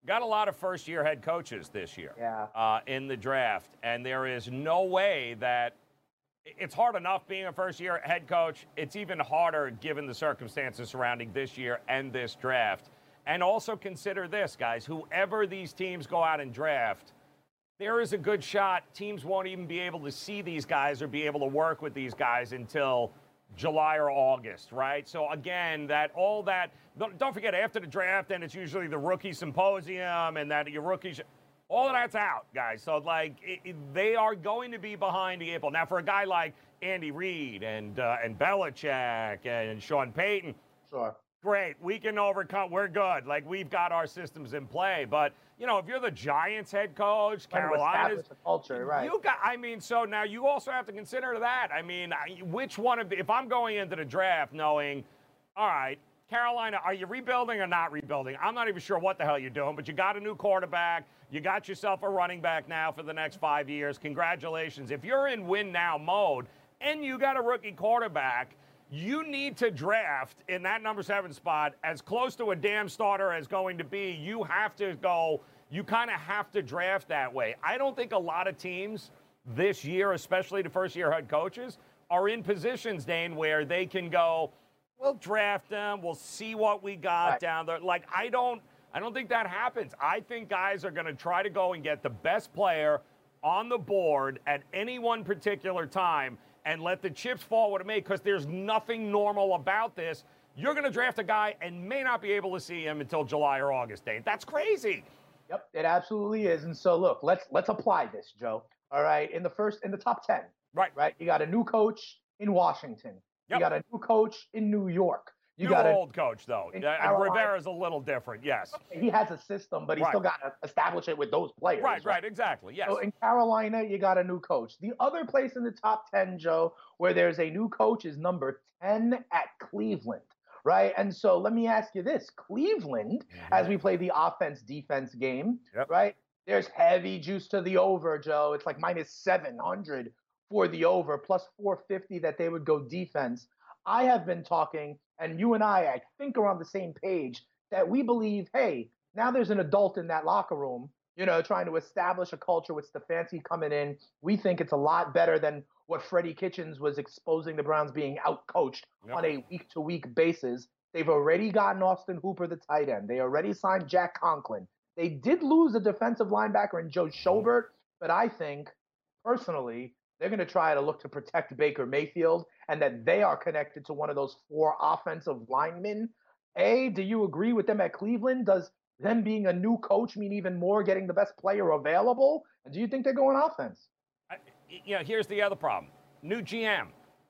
got a lot of first year head coaches this year yeah. uh, in the draft, and there is no way that it's hard enough being a first year head coach. It's even harder given the circumstances surrounding this year and this draft. And also consider this, guys whoever these teams go out and draft there is a good shot teams won't even be able to see these guys or be able to work with these guys until July or August, right? So again, that all that don't forget after the draft, and it's usually the rookie symposium, and that your rookies, all of that's out, guys. So like it, it, they are going to be behind the eight ball. Now for a guy like Andy Reid and uh, and Belichick and Sean Payton, sure, great, we can overcome. We're good. Like we've got our systems in play, but you know, if you're the Giants head coach, Carolina's culture, right? You got. I mean, so now you also have to consider that. I mean, which one of the, if I'm going into the draft knowing, all right, Carolina, are you rebuilding or not rebuilding? I'm not even sure what the hell you're doing, but you got a new quarterback. You got yourself a running back now for the next five years. Congratulations. If you're in win now mode and you got a rookie quarterback you need to draft in that number seven spot as close to a damn starter as going to be. You have to go, you kind of have to draft that way. I don't think a lot of teams this year, especially the first year head coaches, are in positions, Dane, where they can go, we'll draft them, we'll see what we got right. down there. Like, I don't. I don't think that happens. I think guys are going to try to go and get the best player on the board at any one particular time and let the chips fall what it may because there's nothing normal about this. You're going to draft a guy and may not be able to see him until July or August, Dane. That's crazy. Yep, it absolutely is. And so look, let's let's apply this, Joe. All right, in the first in the top 10. Right. Right? You got a new coach in Washington. Yep. You got a new coach in New York. You got old coach though. Uh, Rivera's a little different. Yes. He has a system, but he right. still got to establish it with those players. Right, right, right, exactly. Yes. So in Carolina, you got a new coach. The other place in the top 10, Joe, where there's a new coach is number 10 at Cleveland right? And so let me ask you this Cleveland, mm-hmm. as we play the offense defense game, yep. right? There's heavy juice to the over, Joe. It's like minus 700 for the over, plus 450 that they would go defense. I have been talking, and you and I, I think, are on the same page that we believe, hey, now there's an adult in that locker room, you know, trying to establish a culture with Stefanski coming in. We think it's a lot better than what Freddie Kitchens was exposing the Browns being outcoached yep. on a week to week basis. They've already gotten Austin Hooper, the tight end. They already signed Jack Conklin. They did lose a defensive linebacker in Joe Schobert, but I think personally they're going to try to look to protect Baker Mayfield and that they are connected to one of those four offensive linemen. A, do you agree with them at Cleveland? Does them being a new coach mean even more getting the best player available? And do you think they're going offense? I, you know, here's the other problem new GM.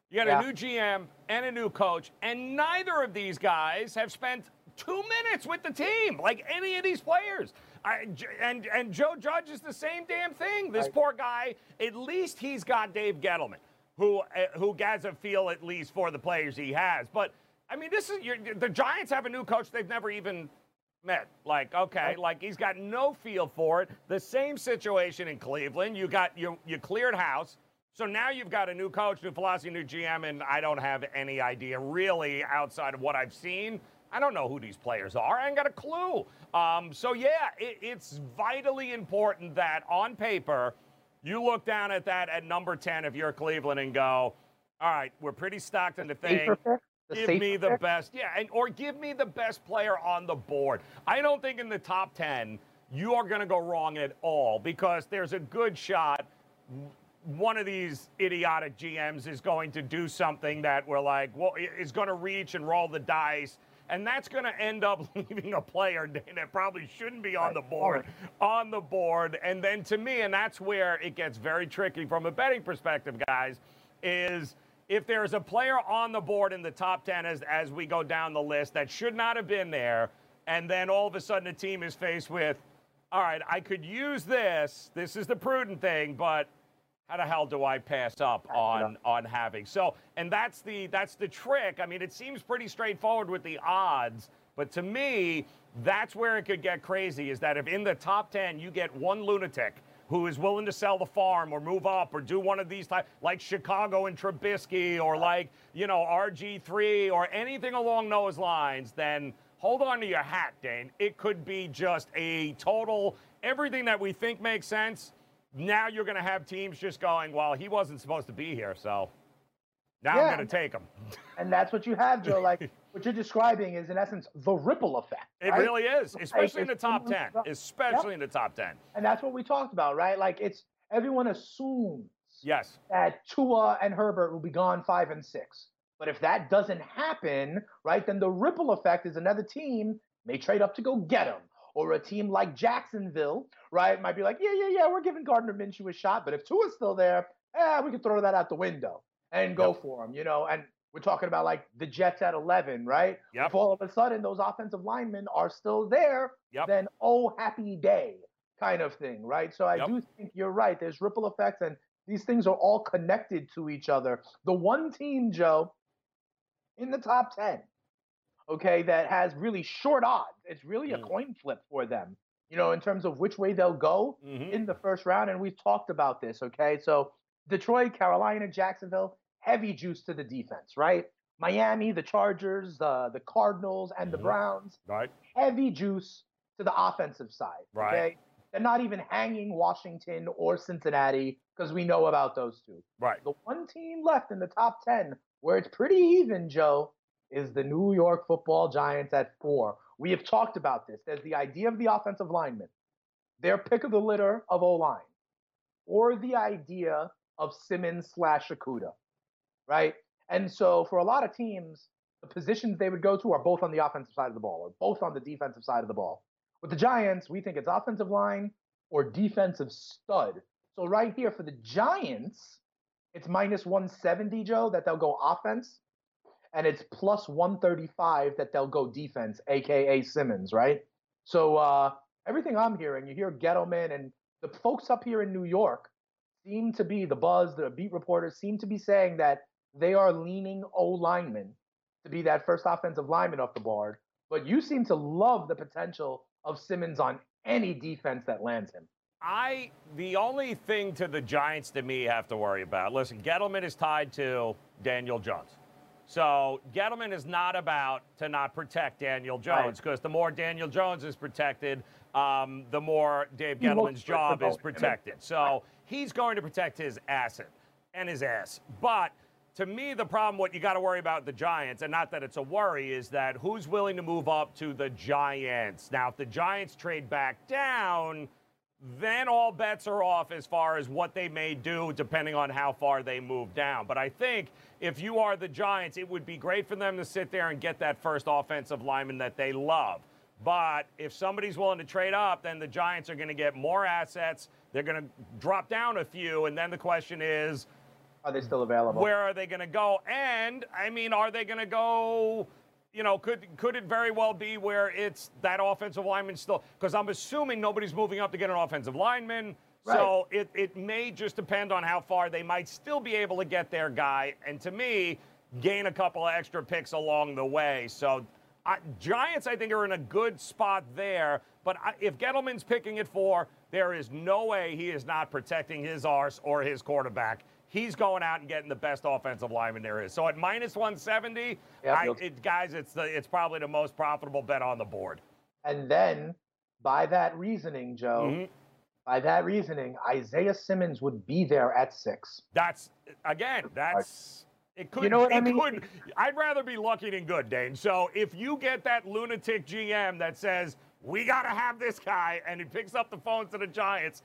You got yeah. a new GM and a new coach, and neither of these guys have spent two minutes with the team, like any of these players. I, and and Joe Judge is the same damn thing. This poor guy. At least he's got Dave Gettleman, who uh, who has a feel at least for the players he has. But I mean, this is the Giants have a new coach they've never even met. Like, okay, like he's got no feel for it. The same situation in Cleveland. You got you you cleared house. So now you've got a new coach, new philosophy, new GM, and I don't have any idea really outside of what I've seen I don't know who these players are. I ain't got a clue. Um, so, yeah, it, it's vitally important that on paper, you look down at that at number 10 if you're Cleveland and go, all right, we're pretty stocked in the thing. The give me the pick? best. Yeah, and or give me the best player on the board. I don't think in the top 10 you are going to go wrong at all because there's a good shot one of these idiotic GMs is going to do something that we're like, well, is going to reach and roll the dice and that's going to end up [LAUGHS] leaving a player that probably shouldn't be on the board on the board. And then to me, and that's where it gets very tricky from a betting perspective, guys, is if there's a player on the board in the top 10 as, as we go down the list that should not have been there, and then all of a sudden a team is faced with, all right, I could use this. This is the prudent thing, but how the hell do I pass up on on having so and that's the that's the trick. I mean, it seems pretty straightforward with the odds, but to me, that's where it could get crazy. Is that if in the top ten you get one lunatic who is willing to sell the farm or move up or do one of these type like Chicago and Trubisky or like you know RG3 or anything along those lines, then hold on to your hat, Dane. It could be just a total everything that we think makes sense now you're going to have teams just going, well, he wasn't supposed to be here, so now yeah. I'm going to take him. And that's what you have, Joe. Like [LAUGHS] what you're describing is, in essence, the ripple effect. It right? really is, especially in the top 10. Especially yep. in the top 10. And that's what we talked about, right? Like it's everyone assumes yes that Tua and Herbert will be gone five and six. But if that doesn't happen, right, then the ripple effect is another team may trade up to go get them or a team like Jacksonville, right, might be like, yeah, yeah, yeah, we're giving Gardner Minshew a shot, but if Tua's still there, eh, we can throw that out the window and go yep. for him, you know. And we're talking about like the Jets at 11, right? Yep. If all of a sudden those offensive linemen are still there, yep. then oh, happy day kind of thing, right? So I yep. do think you're right. There's ripple effects, and these things are all connected to each other. The one team, Joe, in the top 10 okay, that has really short odds. It's really a mm. coin flip for them, you know, in terms of which way they'll go mm-hmm. in the first round. And we've talked about this, okay? So Detroit, Carolina, Jacksonville, heavy juice to the defense, right? Miami, the Chargers, uh, the Cardinals, and the mm-hmm. Browns, right? Heavy juice to the offensive side, right? Okay? They're not even hanging Washington or Cincinnati because we know about those two. Right. The one team left in the top 10 where it's pretty even, Joe, is the New York football giants at four. We have talked about this. There's the idea of the offensive lineman, their pick of the litter of O line, or the idea of Simmons slash Okudah, right? And so for a lot of teams, the positions they would go to are both on the offensive side of the ball or both on the defensive side of the ball. With the Giants, we think it's offensive line or defensive stud. So right here for the Giants, it's minus 170, Joe, that they'll go offense and it's plus 135 that they'll go defense, aka Simmons, right? So uh, everything I'm hearing, you hear Gettleman and the folks up here in New York seem to be the buzz, the beat reporters seem to be saying that they are leaning O linemen to be that first offensive lineman off the board, but you seem to love the potential of Simmons on any defense that lands him. I the only thing to the Giants to me have to worry about. Listen, Gettleman is tied to Daniel Jones. So Gettleman is not about to not protect Daniel Jones because right. the more Daniel Jones is protected, um, the more Dave Gettleman's job is protected. So he's going to protect his asset and his ass. But to me, the problem, what you got to worry about the Giants, and not that it's a worry, is that who's willing to move up to the Giants. Now, if the Giants trade back down, then all bets are off as far as what they may do, depending on how far they move down. But I think if you are the Giants, it would be great for them to sit there and get that first offensive lineman that they love. But if somebody's willing to trade up, then the Giants are going to get more assets. They're going to drop down a few. And then the question is, are they still available? Where are they going to go? And I mean, are they going to go? You know, could could it very well be where it's that offensive lineman still? Because I'm assuming nobody's moving up to get an offensive lineman. Right. So it, it may just depend on how far they might still be able to get their guy. And to me, gain a couple of extra picks along the way. So I, Giants, I think, are in a good spot there. But I, if Gettleman's picking it for, there is no way he is not protecting his arse or his quarterback he's going out and getting the best offensive lineman there is. So at minus 170, yep, I, it, guys, it's the it's probably the most profitable bet on the board. And then, by that reasoning, Joe, mm-hmm. by that reasoning, Isaiah Simmons would be there at six. That's again, that's. It could, you know what I mean? Could, I'd rather be lucky than good, Dane. So if you get that lunatic GM that says, we got to have this guy, and he picks up the phone to the Giants,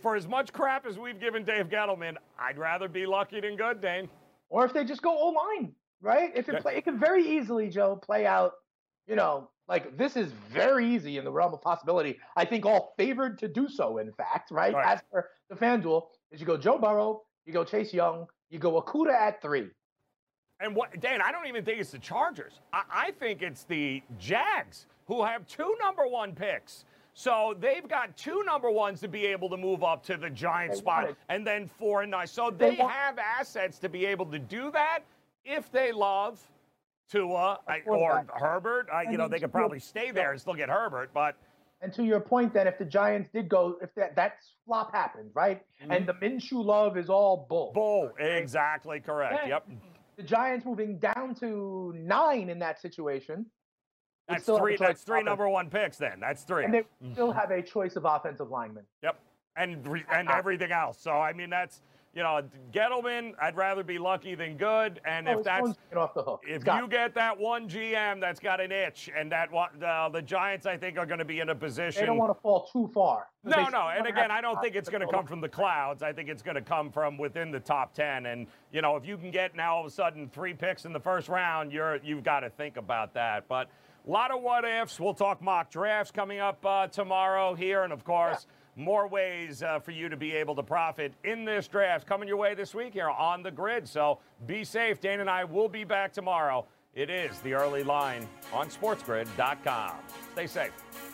for as much crap as we've given Dave Gettleman, I'd rather be lucky than good, Dane. Or if they just go O line, right? If it play, it can very easily, Joe, play out. You know, like this is very easy in the realm of possibility. I think all favored to do so. In fact, right? right. As for the FanDuel, is you go Joe Burrow, you go Chase Young, you go Okudah at three. And what, Dan? I don't even think it's the Chargers. I, I think it's the Jags who have two number one picks. So they've got two number ones to be able to move up to the giant spot, and then four and nine. So they, have assets to be able to do that if they love Tua or Herbert. I, you know, they could probably stay there and still get Herbert, but. And to your point, then, if the Giants did go, if that that flop happened, right, mm-hmm. and the Minshew love is all bull. Bull, exactly correct. Then yep. The Giants moving down to nine in that situation that's three. That's three number one picks. Then that's three. And they still have a choice of offensive linemen. Yep, and and everything else. So I mean, that's you know, Gettleman. I'd rather be lucky than good. And oh, if that's off the hook. if you get that one GM that's got an itch, and that uh, the Giants, I think, are going to be in a position. They don't want to fall too far. No, no. And again, I don't think it's going to come from the clouds. I think it's going to come from within the top ten. And you know, if you can get now all of a sudden three picks in the first round, you're you've got to think about that. But a lot of what ifs. We'll talk mock drafts coming up uh, tomorrow here. And of course, yeah. more ways uh, for you to be able to profit in this draft coming your way this week here on the grid. So be safe. Dane and I will be back tomorrow. It is the early line on sportsgrid.com. Stay safe.